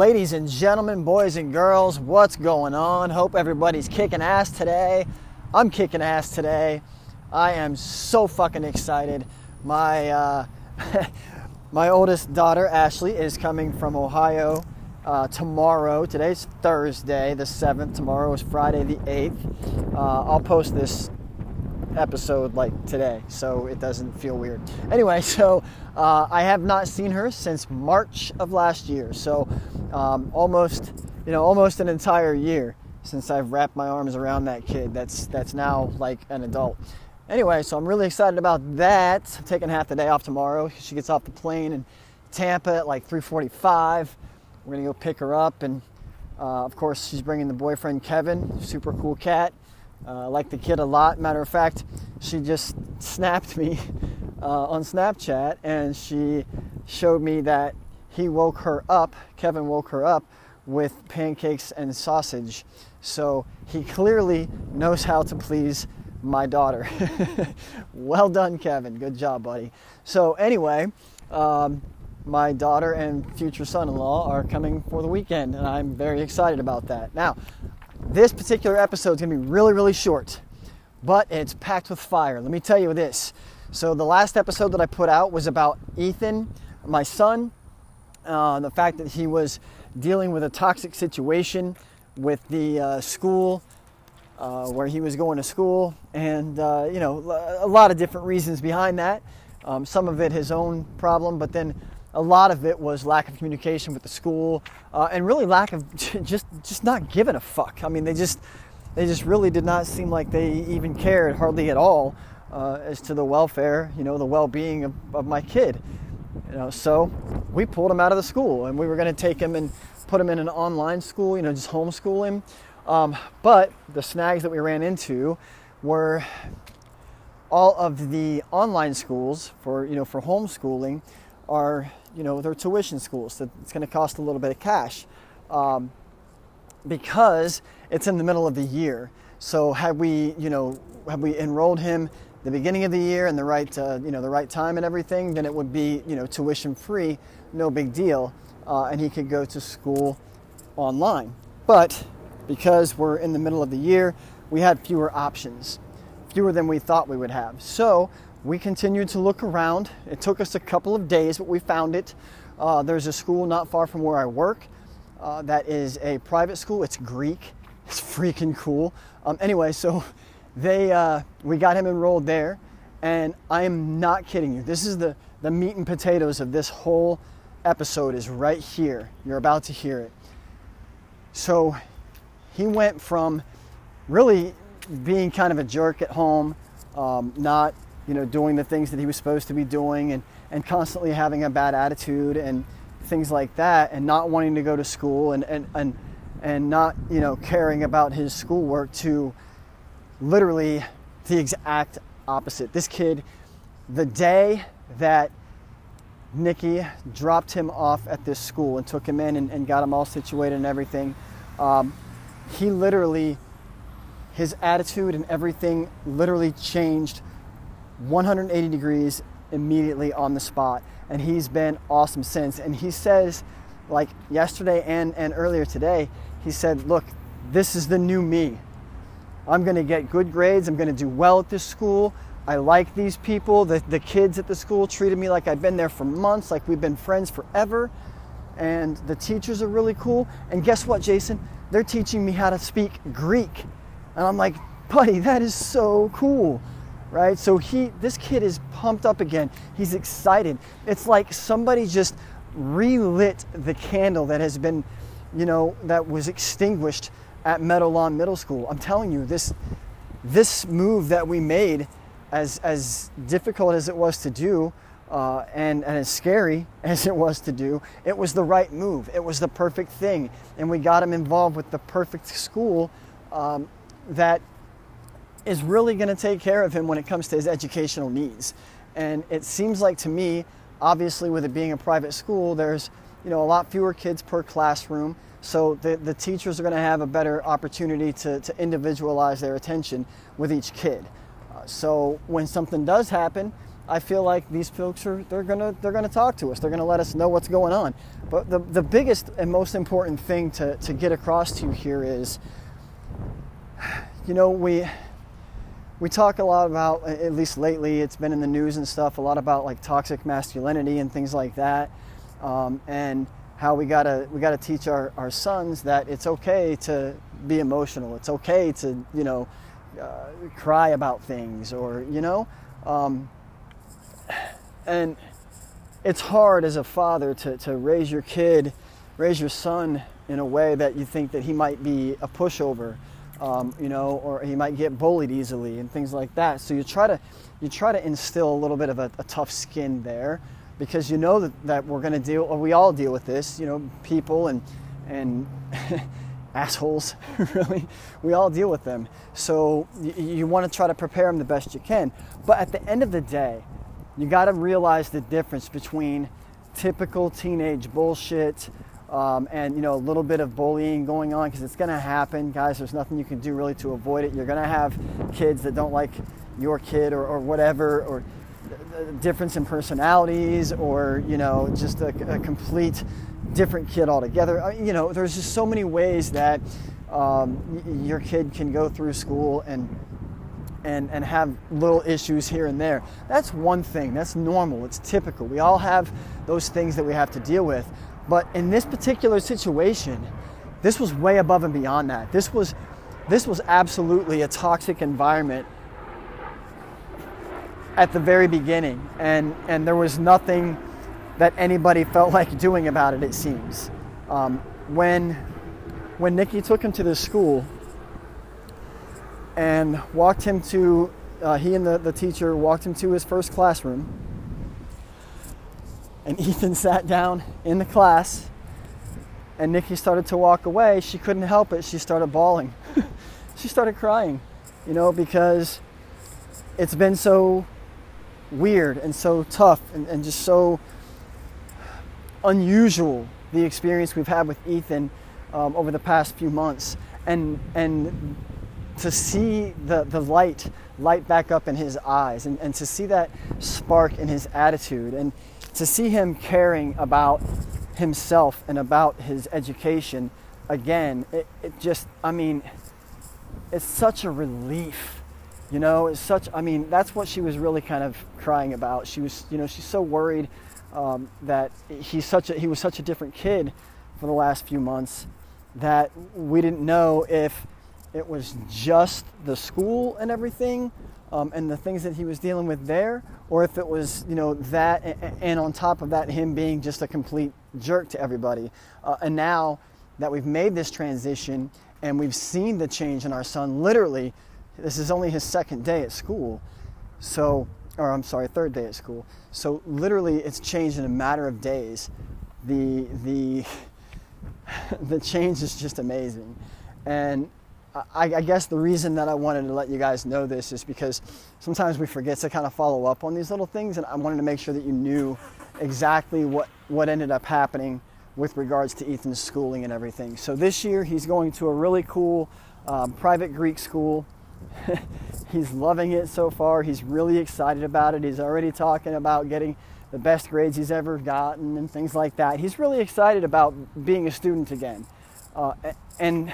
Ladies and gentlemen, boys and girls, what's going on? Hope everybody's kicking ass today. I'm kicking ass today. I am so fucking excited. My uh, my oldest daughter Ashley is coming from Ohio uh, tomorrow. Today's Thursday, the seventh. Tomorrow is Friday, the eighth. Uh, I'll post this episode like today, so it doesn't feel weird. Anyway, so uh, I have not seen her since March of last year, so um, almost, you know, almost an entire year since I've wrapped my arms around that kid. That's that's now like an adult. Anyway, so I'm really excited about that. I'm taking half the day off tomorrow. She gets off the plane in Tampa at like 3:45. We're gonna go pick her up, and uh, of course, she's bringing the boyfriend Kevin, super cool cat. Uh, I like the kid a lot. Matter of fact, she just snapped me uh, on Snapchat and she showed me that he woke her up, Kevin woke her up with pancakes and sausage. So he clearly knows how to please my daughter. well done, Kevin. Good job, buddy. So, anyway, um, my daughter and future son in law are coming for the weekend, and I'm very excited about that. Now, this particular episode is going to be really, really short, but it's packed with fire. Let me tell you this. So, the last episode that I put out was about Ethan, my son, uh, the fact that he was dealing with a toxic situation with the uh, school uh, where he was going to school, and uh, you know, a lot of different reasons behind that. Um, some of it his own problem, but then a lot of it was lack of communication with the school uh, and really lack of just just not giving a fuck. I mean, they just they just really did not seem like they even cared hardly at all uh, as to the welfare, you know, the well-being of, of my kid. You know, so we pulled him out of the school and we were going to take him and put him in an online school, you know, just homeschool him. Um, but the snags that we ran into were all of the online schools for you know for homeschooling are you know, they're tuition schools. So it's going to cost a little bit of cash um, because it's in the middle of the year. So had we, you know, had we enrolled him the beginning of the year and the right, uh, you know, the right time and everything, then it would be, you know, tuition free, no big deal, uh, and he could go to school online. But because we're in the middle of the year, we had fewer options, fewer than we thought we would have. So we continued to look around. It took us a couple of days, but we found it. Uh, there's a school not far from where I work uh, that is a private school. It's Greek. It's freaking cool. Um, anyway, so they uh, we got him enrolled there, and I am not kidding you. This is the the meat and potatoes of this whole episode is right here. You're about to hear it. So he went from really being kind of a jerk at home, um, not you know, doing the things that he was supposed to be doing and, and constantly having a bad attitude and things like that and not wanting to go to school and, and, and, and not, you know, caring about his schoolwork to literally the exact opposite. This kid, the day that Nikki dropped him off at this school and took him in and, and got him all situated and everything, um, he literally, his attitude and everything literally changed 180 degrees immediately on the spot. And he's been awesome since. And he says, like yesterday and, and earlier today, he said, Look, this is the new me. I'm going to get good grades. I'm going to do well at this school. I like these people. The, the kids at the school treated me like I've been there for months, like we've been friends forever. And the teachers are really cool. And guess what, Jason? They're teaching me how to speak Greek. And I'm like, buddy, that is so cool right? So he, this kid is pumped up again. He's excited. It's like somebody just relit the candle that has been, you know, that was extinguished at Meadowlawn Middle School. I'm telling you, this, this move that we made, as as difficult as it was to do, uh, and, and as scary as it was to do, it was the right move. It was the perfect thing. And we got him involved with the perfect school um, that is really going to take care of him when it comes to his educational needs. And it seems like to me, obviously, with it being a private school, there's you know a lot fewer kids per classroom, so the, the teachers are going to have a better opportunity to, to individualize their attention with each kid. Uh, so when something does happen, I feel like these folks are they're gonna they're gonna talk to us. They're gonna let us know what's going on. But the the biggest and most important thing to to get across to you here is, you know, we we talk a lot about at least lately it's been in the news and stuff a lot about like toxic masculinity and things like that, um, and how we gotta we gotta teach our, our sons that it's okay to be emotional. It's okay to you know uh, cry about things or you know. Um, and it's hard as a father to, to raise your kid, raise your son in a way that you think that he might be a pushover, um, you know, or he might get bullied easily and things like that. So you try to you try to instill a little bit of a, a tough skin there because you know that, that we're going to deal, or we all deal with this, you know, people and and assholes, really. We all deal with them. So you, you want to try to prepare them the best you can. But at the end of the day, you got to realize the difference between typical teenage bullshit um, and you know a little bit of bullying going on because it's going to happen guys there's nothing you can do really to avoid it you're going to have kids that don't like your kid or, or whatever or difference in personalities or you know just a, a complete different kid altogether uh, you know there's just so many ways that um, your kid can go through school and and, and have little issues here and there. That's one thing. That's normal. It's typical. We all have those things that we have to deal with. But in this particular situation, this was way above and beyond that. This was this was absolutely a toxic environment at the very beginning and and there was nothing that anybody felt like doing about it it seems um, when when Nikki took him to the school and walked him to, uh, he and the, the teacher walked him to his first classroom. And Ethan sat down in the class, and Nikki started to walk away. She couldn't help it. She started bawling. she started crying, you know, because it's been so weird and so tough and, and just so unusual the experience we've had with Ethan um, over the past few months. And, and to see the, the light light back up in his eyes and, and to see that spark in his attitude and to see him caring about himself and about his education again it, it just i mean it's such a relief you know it's such i mean that's what she was really kind of crying about she was you know she's so worried um, that he's such a he was such a different kid for the last few months that we didn't know if it was just the school and everything um, and the things that he was dealing with there, or if it was, you know, that and, on top of that, him being just a complete jerk to everybody. Uh, and now that we've made this transition and we've seen the change in our son, literally, this is only his second day at school. So, or I'm sorry, third day at school. So literally, it's changed in a matter of days. The the the change is just amazing, and I, I, guess the reason that I wanted to let you guys know this is because sometimes we forget to kind of follow up on these little things, and I wanted to make sure that you knew exactly what, what ended up happening with regards to Ethan's schooling and everything. So this year he's going to a really cool um, private Greek school. he's loving it so far. He's really excited about it. He's already talking about getting the best grades he's ever gotten and things like that. He's really excited about being a student again. Uh, and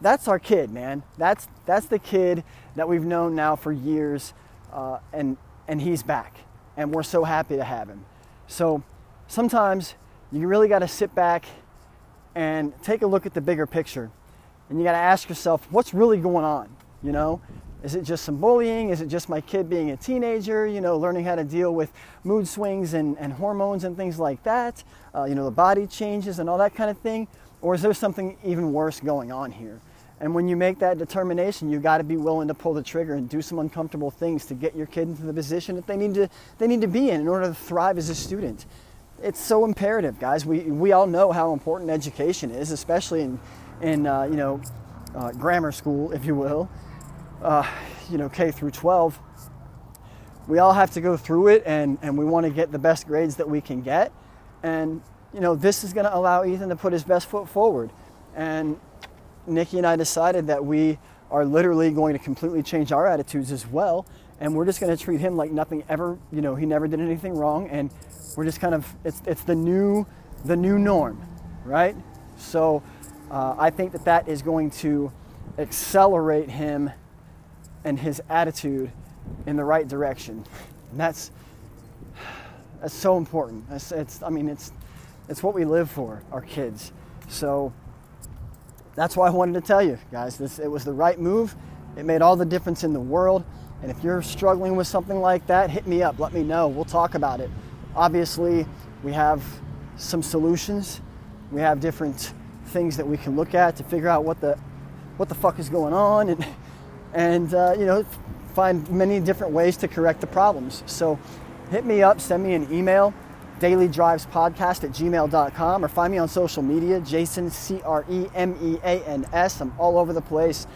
that's our kid, man. That's that's the kid that we've known now for years, uh, and and he's back, and we're so happy to have him. So sometimes you really got to sit back and take a look at the bigger picture, and you got to ask yourself, what's really going on? You know, is it just some bullying? Is it just my kid being a teenager? You know, learning how to deal with mood swings and, and hormones and things like that. Uh, you know, the body changes and all that kind of thing. Or is there something even worse going on here? And when you make that determination, you got to be willing to pull the trigger and do some uncomfortable things to get your kid into the position that they need to they need to be in in order to thrive as a student. It's so imperative, guys. We we all know how important education is, especially in in uh, you know uh, grammar school, if you will, uh, you know K through 12. We all have to go through it, and and we want to get the best grades that we can get, and you know this is going to allow Ethan to put his best foot forward, and Nikki and I decided that we are literally going to completely change our attitudes as well and we're just going to treat him like nothing ever, you know, he never did anything wrong, and we're just kind of it's it's the new the new norm, right? So uh, I think that that is going to accelerate him and his attitude in the right direction, and that's that's so important. It's, it's I mean it's it's what we live for, our kids. So that's why I wanted to tell you guys this it was the right move. It made all the difference in the world. And if you're struggling with something like that, hit me up. Let me know. We'll talk about it. Obviously, we have some solutions. We have different things that we can look at to figure out what the what the fuck is going on and and uh, you know find many different ways to correct the problems. So hit me up, send me an email, dailydrivespodcast at gmail.com, or find me on social media, Jason, C R E M E A N S. I'm all over the place.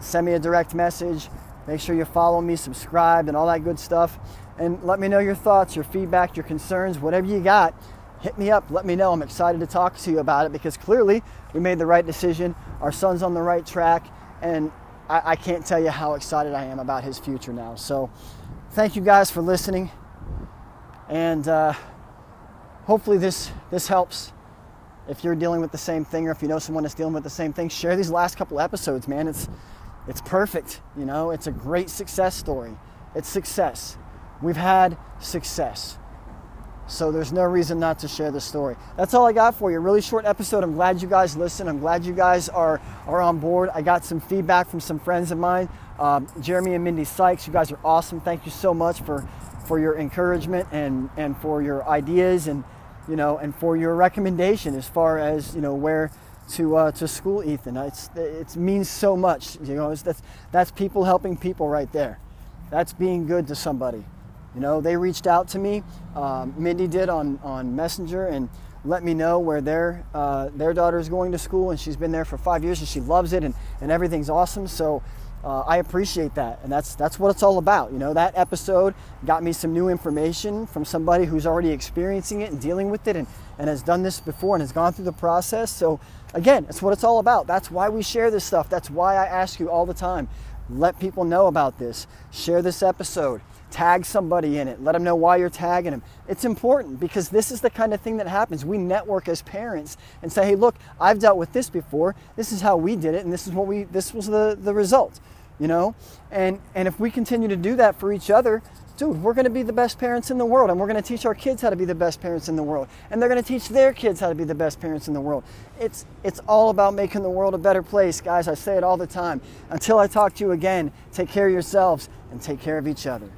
Send me a direct message. Make sure you follow me, subscribe, and all that good stuff. And let me know your thoughts, your feedback, your concerns, whatever you got. Hit me up. Let me know. I'm excited to talk to you about it because clearly we made the right decision. Our son's on the right track, and I, I can't tell you how excited I am about his future now. So, thank you guys for listening, and uh, hopefully this this helps. If you're dealing with the same thing, or if you know someone that's dealing with the same thing, share these last couple episodes, man. It's it's perfect. You know, it's a great success story. It's success. We've had success. So there's no reason not to share the story. That's all I got for you. Really short episode. I'm glad you guys listen. I'm glad you guys are, are on board. I got some feedback from some friends of mine, um, Jeremy and Mindy Sykes. You guys are awesome. Thank you so much for, for your encouragement and, and for your ideas and you know and for your recommendation as far as you know where to uh, to school, Ethan. It's it means so much. You know, that's that's people helping people right there. That's being good to somebody. You know, they reached out to me. Um, Mindy did on on Messenger and let me know where their uh, their daughter is going to school, and she's been there for five years and she loves it, and and everything's awesome. So. Uh, I appreciate that, and that's that's what it's all about. You know, that episode got me some new information from somebody who's already experiencing it and dealing with it, and, and has done this before and has gone through the process. So Again, that's what it's all about. That's why we share this stuff. That's why I ask you all the time let people know about this. Share this episode. Tag somebody in it. Let them know why you're tagging them. It's important because this is the kind of thing that happens. We network as parents and say, hey, look, I've dealt with this before. This is how we did it, and this is what we this was the, the result. You know? And and if we continue to do that for each other, dude, we're going to be the best parents in the world and we're going to teach our kids how to be the best parents in the world and they're going to teach their kids how to be the best parents in the world. It's it's all about making the world a better place, guys. I say it all the time. Until I talk to you again, take care of yourselves and take care of each other.